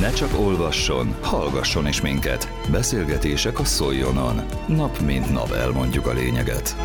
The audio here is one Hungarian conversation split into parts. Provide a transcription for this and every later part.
Ne csak olvasson, hallgasson is minket. Beszélgetések a Szoljonon. Nap mint nap elmondjuk a lényeget.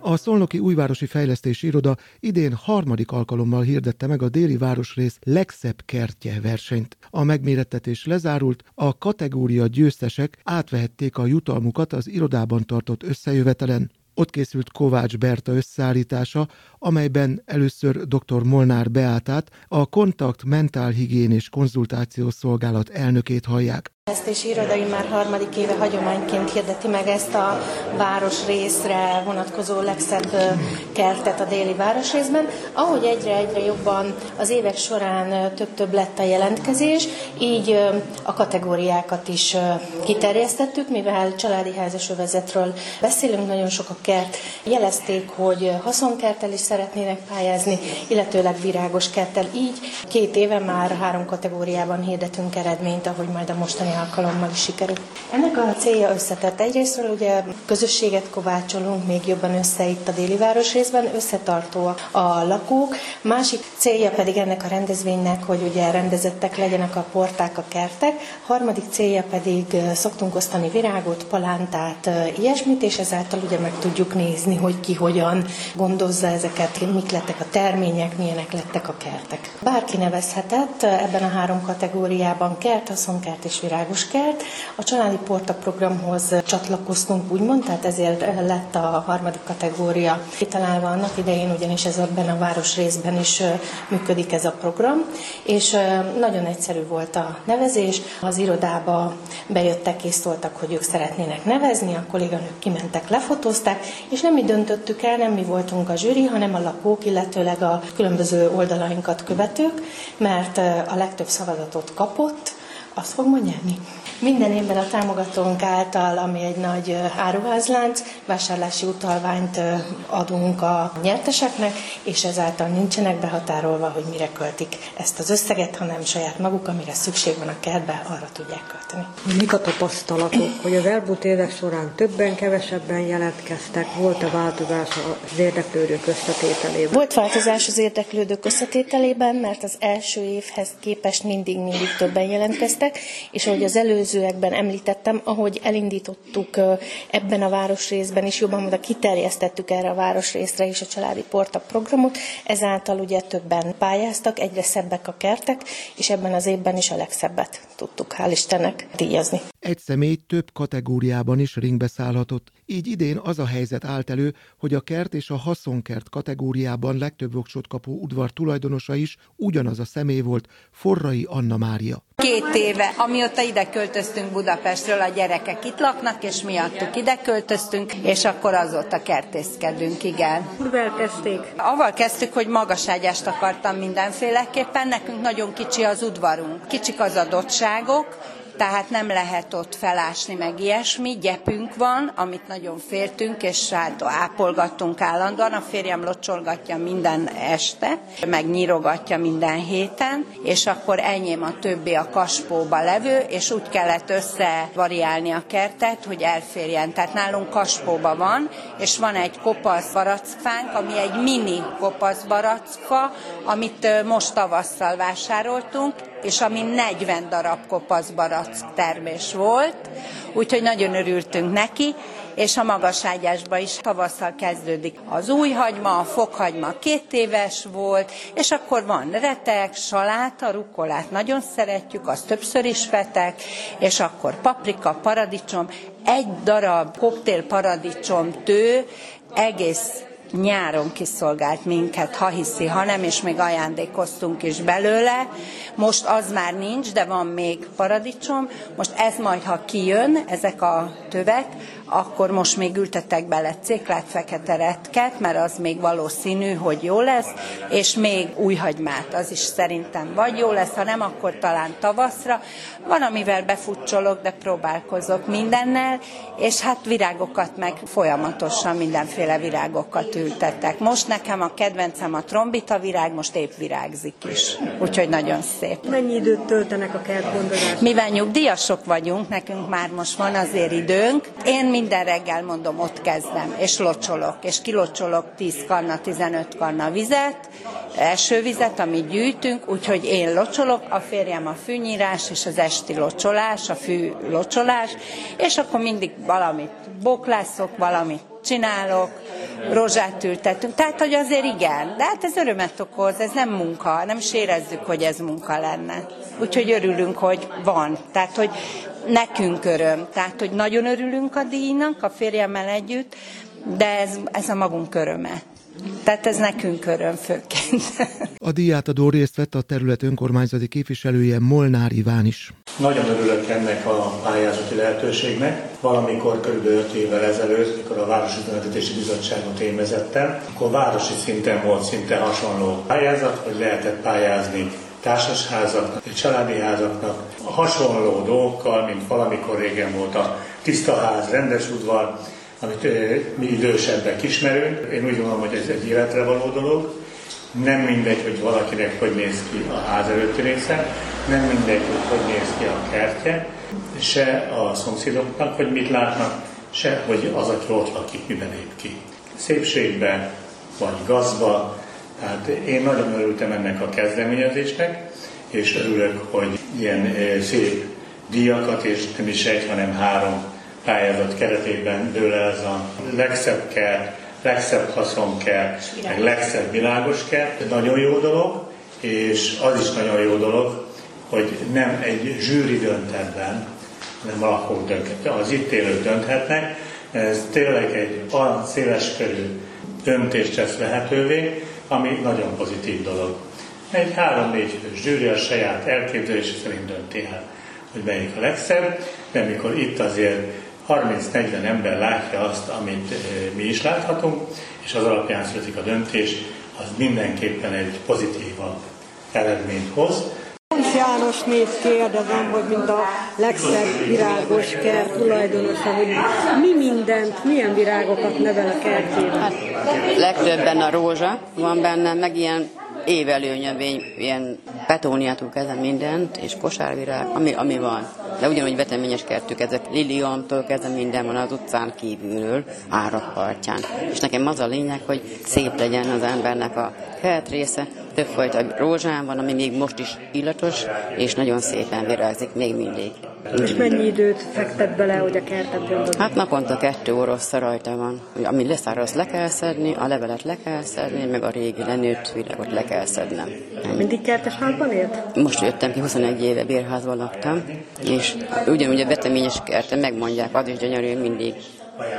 A Szolnoki Újvárosi Fejlesztési Iroda idén harmadik alkalommal hirdette meg a déli városrész legszebb kertje versenyt. A megmérettetés lezárult, a kategória győztesek átvehették a jutalmukat az irodában tartott összejövetelen. Ott készült Kovács Berta összeállítása, amelyben először dr. Molnár Beátát, a Kontakt Mentálhigién és Konzultációs Szolgálat elnökét hallják. Fejlesztési irodai már harmadik éve hagyományként hirdeti meg ezt a város részre vonatkozó legszebb kertet a déli városrészben. Ahogy egyre-egyre jobban az évek során több-több lett a jelentkezés, így a kategóriákat is kiterjesztettük, mivel családi házasövezetről beszélünk, nagyon sok a kert. Jelezték, hogy haszonkertel is szeretnének pályázni, illetőleg virágos kerttel. Így két éve már három kategóriában hirdetünk eredményt, ahogy majd a mostani alkalommal is sikerült. Ennek a célja összetett. Egyrésztről ugye közösséget kovácsolunk még jobban össze itt a déli városrészben, összetartó a lakók. Másik célja pedig ennek a rendezvénynek, hogy ugye rendezettek legyenek a porták, a kertek. Harmadik célja pedig szoktunk osztani virágot, palántát, ilyesmit, és ezáltal ugye meg tudjuk nézni, hogy ki hogyan gondozza ezeket, mik lettek a termények, milyenek lettek a kertek. Bárki nevezhetett ebben a három kategóriában kert, haszonkert és virág virágos kert. A családi porta programhoz csatlakoztunk, úgymond, tehát ezért lett a harmadik kategória kitalálva annak idején, ugyanis ez ebben a város részben is működik ez a program, és nagyon egyszerű volt a nevezés. Az irodába bejöttek és szóltak, hogy ők szeretnének nevezni, a kolléganők kimentek, lefotózták, és nem mi döntöttük el, nem mi voltunk a zsűri, hanem a lakók, illetőleg a különböző oldalainkat követők, mert a legtöbb szavazatot kapott, Oswald Mognani. Minden évben a támogatónk által, ami egy nagy áruházlánc, vásárlási utalványt adunk a nyerteseknek, és ezáltal nincsenek behatárolva, hogy mire költik ezt az összeget, hanem saját maguk, amire szükség van a kertbe, arra tudják költeni. Mik a tapasztalatok, hogy az elmúlt évek során többen, kevesebben jelentkeztek, volt a változás az érdeklődők összetételében? Volt változás az érdeklődők összetételében, mert az első évhez képest mindig-mindig többen jelentkeztek, és ahogy az elő előzőekben említettem, ahogy elindítottuk ebben a városrészben is, jobban mondva kiterjesztettük erre a városrészre is a családi porta programot, ezáltal ugye többen pályáztak, egyre szebbek a kertek, és ebben az évben is a legszebbet tudtuk, hál' Istennek, díjazni. Egy személy több kategóriában is ringbe szállhatott. Így idén az a helyzet állt elő, hogy a kert és a haszonkert kategóriában legtöbb voksot kapó udvar tulajdonosa is ugyanaz a személy volt, Forrai Anna Mária. Két éve, amióta ide költöztünk Budapestről, a gyerekek itt laknak, és miattuk ide költöztünk, és akkor azóta kertészkedünk, igen. Mivel kezdték? Aval kezdtük, hogy magaságyást akartam mindenféleképpen, nekünk nagyon kicsi az udvarunk, kicsik az adottságok, tehát nem lehet ott felásni, meg ilyesmi. Gyepünk van, amit nagyon féltünk, és hát ápolgattunk állandóan. A férjem locsolgatja minden este, meg nyírogatja minden héten, és akkor enyém a többi a kaspóba levő, és úgy kellett összevariálni a kertet, hogy elférjen. Tehát nálunk kaspóba van, és van egy kopasz barackfánk, ami egy mini kopasz baracka, amit most tavasszal vásároltunk, és ami 40 darab kopasz barack termés volt, úgyhogy nagyon örültünk neki, és a magaságyásba is tavasszal kezdődik. Az új hagyma, a fokhagyma két éves volt, és akkor van retek, saláta, rukkolát nagyon szeretjük, azt többször is vetek, és akkor paprika, paradicsom, egy darab koktél paradicsom tő, egész nyáron kiszolgált minket, ha hiszi, ha nem, és még ajándékoztunk is belőle. Most az már nincs, de van még paradicsom. Most ez majd, ha kijön, ezek a tövek, akkor most még ültetek bele céklát, fekete retket, mert az még valószínű, hogy jó lesz, és még új hagymát, az is szerintem vagy jó lesz, ha nem, akkor talán tavaszra. Van, amivel befutcsolok, de próbálkozok mindennel, és hát virágokat meg folyamatosan mindenféle virágokat ültettek. Most nekem a kedvencem a trombita virág, most épp virágzik is. Úgyhogy nagyon szép. Mennyi időt töltenek a kertgondozásban? Mivel nyugdíjasok vagyunk, nekünk már most van azért időnk. Én minden reggel mondom, ott kezdem, és locsolok, és kilocsolok 10 kanna, 15 kanna vizet, vizet, amit gyűjtünk, úgyhogy én locsolok, a férjem a fűnyírás és az esti locsolás, a fű locsolás, és akkor mindig valamit boklászok, valamit csinálok, rozsát ültetünk. Tehát, hogy azért igen, de hát ez örömet okoz, ez nem munka, nem is érezzük, hogy ez munka lenne. Úgyhogy örülünk, hogy van. Tehát, hogy nekünk öröm. Tehát, hogy nagyon örülünk a díjnak, a férjemmel együtt, de ez, ez a magunk öröme. Tehát ez nekünk öröm főként. A díjátadó részt vett a terület önkormányzati képviselője Molnár Iván is. Nagyon örülök ennek a pályázati lehetőségnek. Valamikor kb. 5 évvel ezelőtt, mikor a Városi Üzemeltetési Bizottságot én vezettem, akkor városi szinten volt szinte hasonló pályázat, hogy lehetett pályázni társasházaknak, családi házaknak, hasonló dolgokkal, mint valamikor régen volt a tiszta ház, rendes udvar, amit mi idősebbek ismerünk. Én úgy gondolom, hogy ez egy életre való dolog. Nem mindegy, hogy valakinek hogy néz ki a ház előtti része, nem mindegy, hogy hogy néz ki a kertje, se a szomszédoknak, hogy mit látnak, se, hogy az, aki ott lakik, miben lép ki. Szépségbe, vagy gazba. Tehát én nagyon örültem ennek a kezdeményezésnek, és örülök, hogy ilyen szép díjakat, és nem is egy, hanem három pályázat keretében dől el ez a legszebb kert, legszebb haszonkert, meg legszebb világos kert. Nagyon jó dolog, és az is nagyon jó dolog, hogy nem egy zsűri dönt ebben, hanem a lakók dönthetnek, az itt élők dönthetnek. Ez tényleg egy olyan széleskörű döntést tesz lehetővé, ami nagyon pozitív dolog. Egy három-négy zsűri a saját elképzelése szerint dönti el, hogy melyik a legszebb, de mikor itt azért 30-40 ember látja azt, amit mi is láthatunk, és az alapján születik a döntés, az mindenképpen egy pozitívabb eredményt hoz. János Jánosnét kérdezem, hogy mint a legszebb virágos kert tulajdonosa, hogy mi mindent, milyen virágokat nevel a kertjében? Hát, legtöbben a rózsa van benne, meg ilyen évelő növény, ilyen petóniától kezdve mindent, és kosárvirág, ami, ami van. De ugyanúgy veteményes kertük, ezek liliomtól kezdve minden van az utcán kívülről, árakpartján. És nekem az a lényeg, hogy szép legyen az embernek a kert része, többfajta rózsán van, ami még most is illatos, és nagyon szépen virágzik még mindig. És mennyi időt fektet bele, hogy a kertet gondol? Hát naponta kettő óra rajta van. Ami leszáll, azt le kell szedni, a levelet le kell szedni, meg a régi lenőtt virágot le kell szednem. Mindig kertes házban élt? Most jöttem ki, 21 éve bérházban laktam, és ugyanúgy a veteményes kerten megmondják, az is gyönyörű mindig.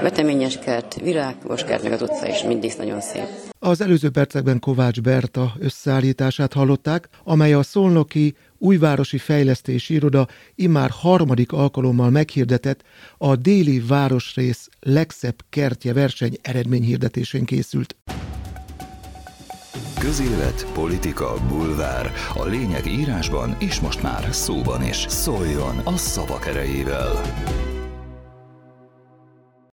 Veteményes kert, virágos kert, meg az utca is mindig nagyon szép. Az előző percekben Kovács Berta összeállítását hallották, amely a Szolnoki Újvárosi Fejlesztési Iroda immár harmadik alkalommal meghirdetett a déli városrész legszebb kertje verseny eredményhirdetésén készült. Közélet, politika, bulvár. A lényeg írásban és most már szóban is. Szóljon a szavak erejével!